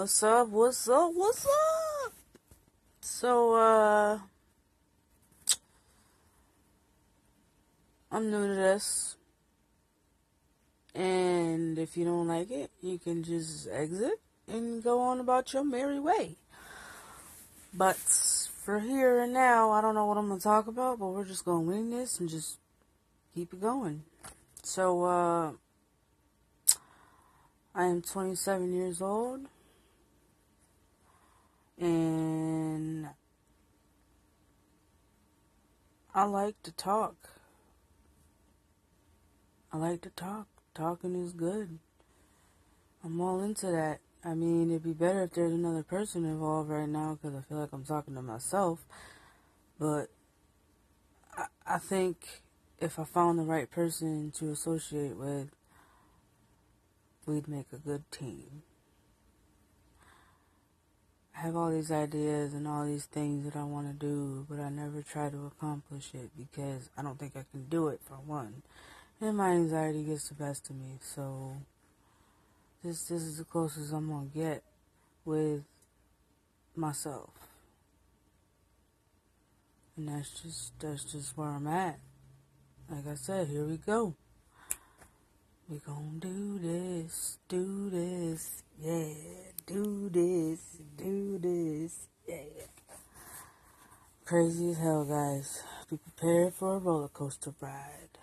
What's up? What's up? What's up? So, uh, I'm new to this. And if you don't like it, you can just exit and go on about your merry way. But for here and now, I don't know what I'm going to talk about, but we're just going to wing this and just keep it going. So, uh, I am 27 years old. I like to talk. I like to talk. Talking is good. I'm all into that. I mean, it'd be better if there's another person involved right now because I feel like I'm talking to myself. But I, I think if I found the right person to associate with, we'd make a good team. I have all these ideas and all these things that I want to do, but I never try to accomplish it because I don't think I can do it for one. And my anxiety gets the best of me, so this this is the closest I'm gonna get with myself. And that's just that's just where I'm at. Like I said, here we go. We gonna do this, do this, yeah, Crazy as hell, guys. Be prepared for a roller coaster ride.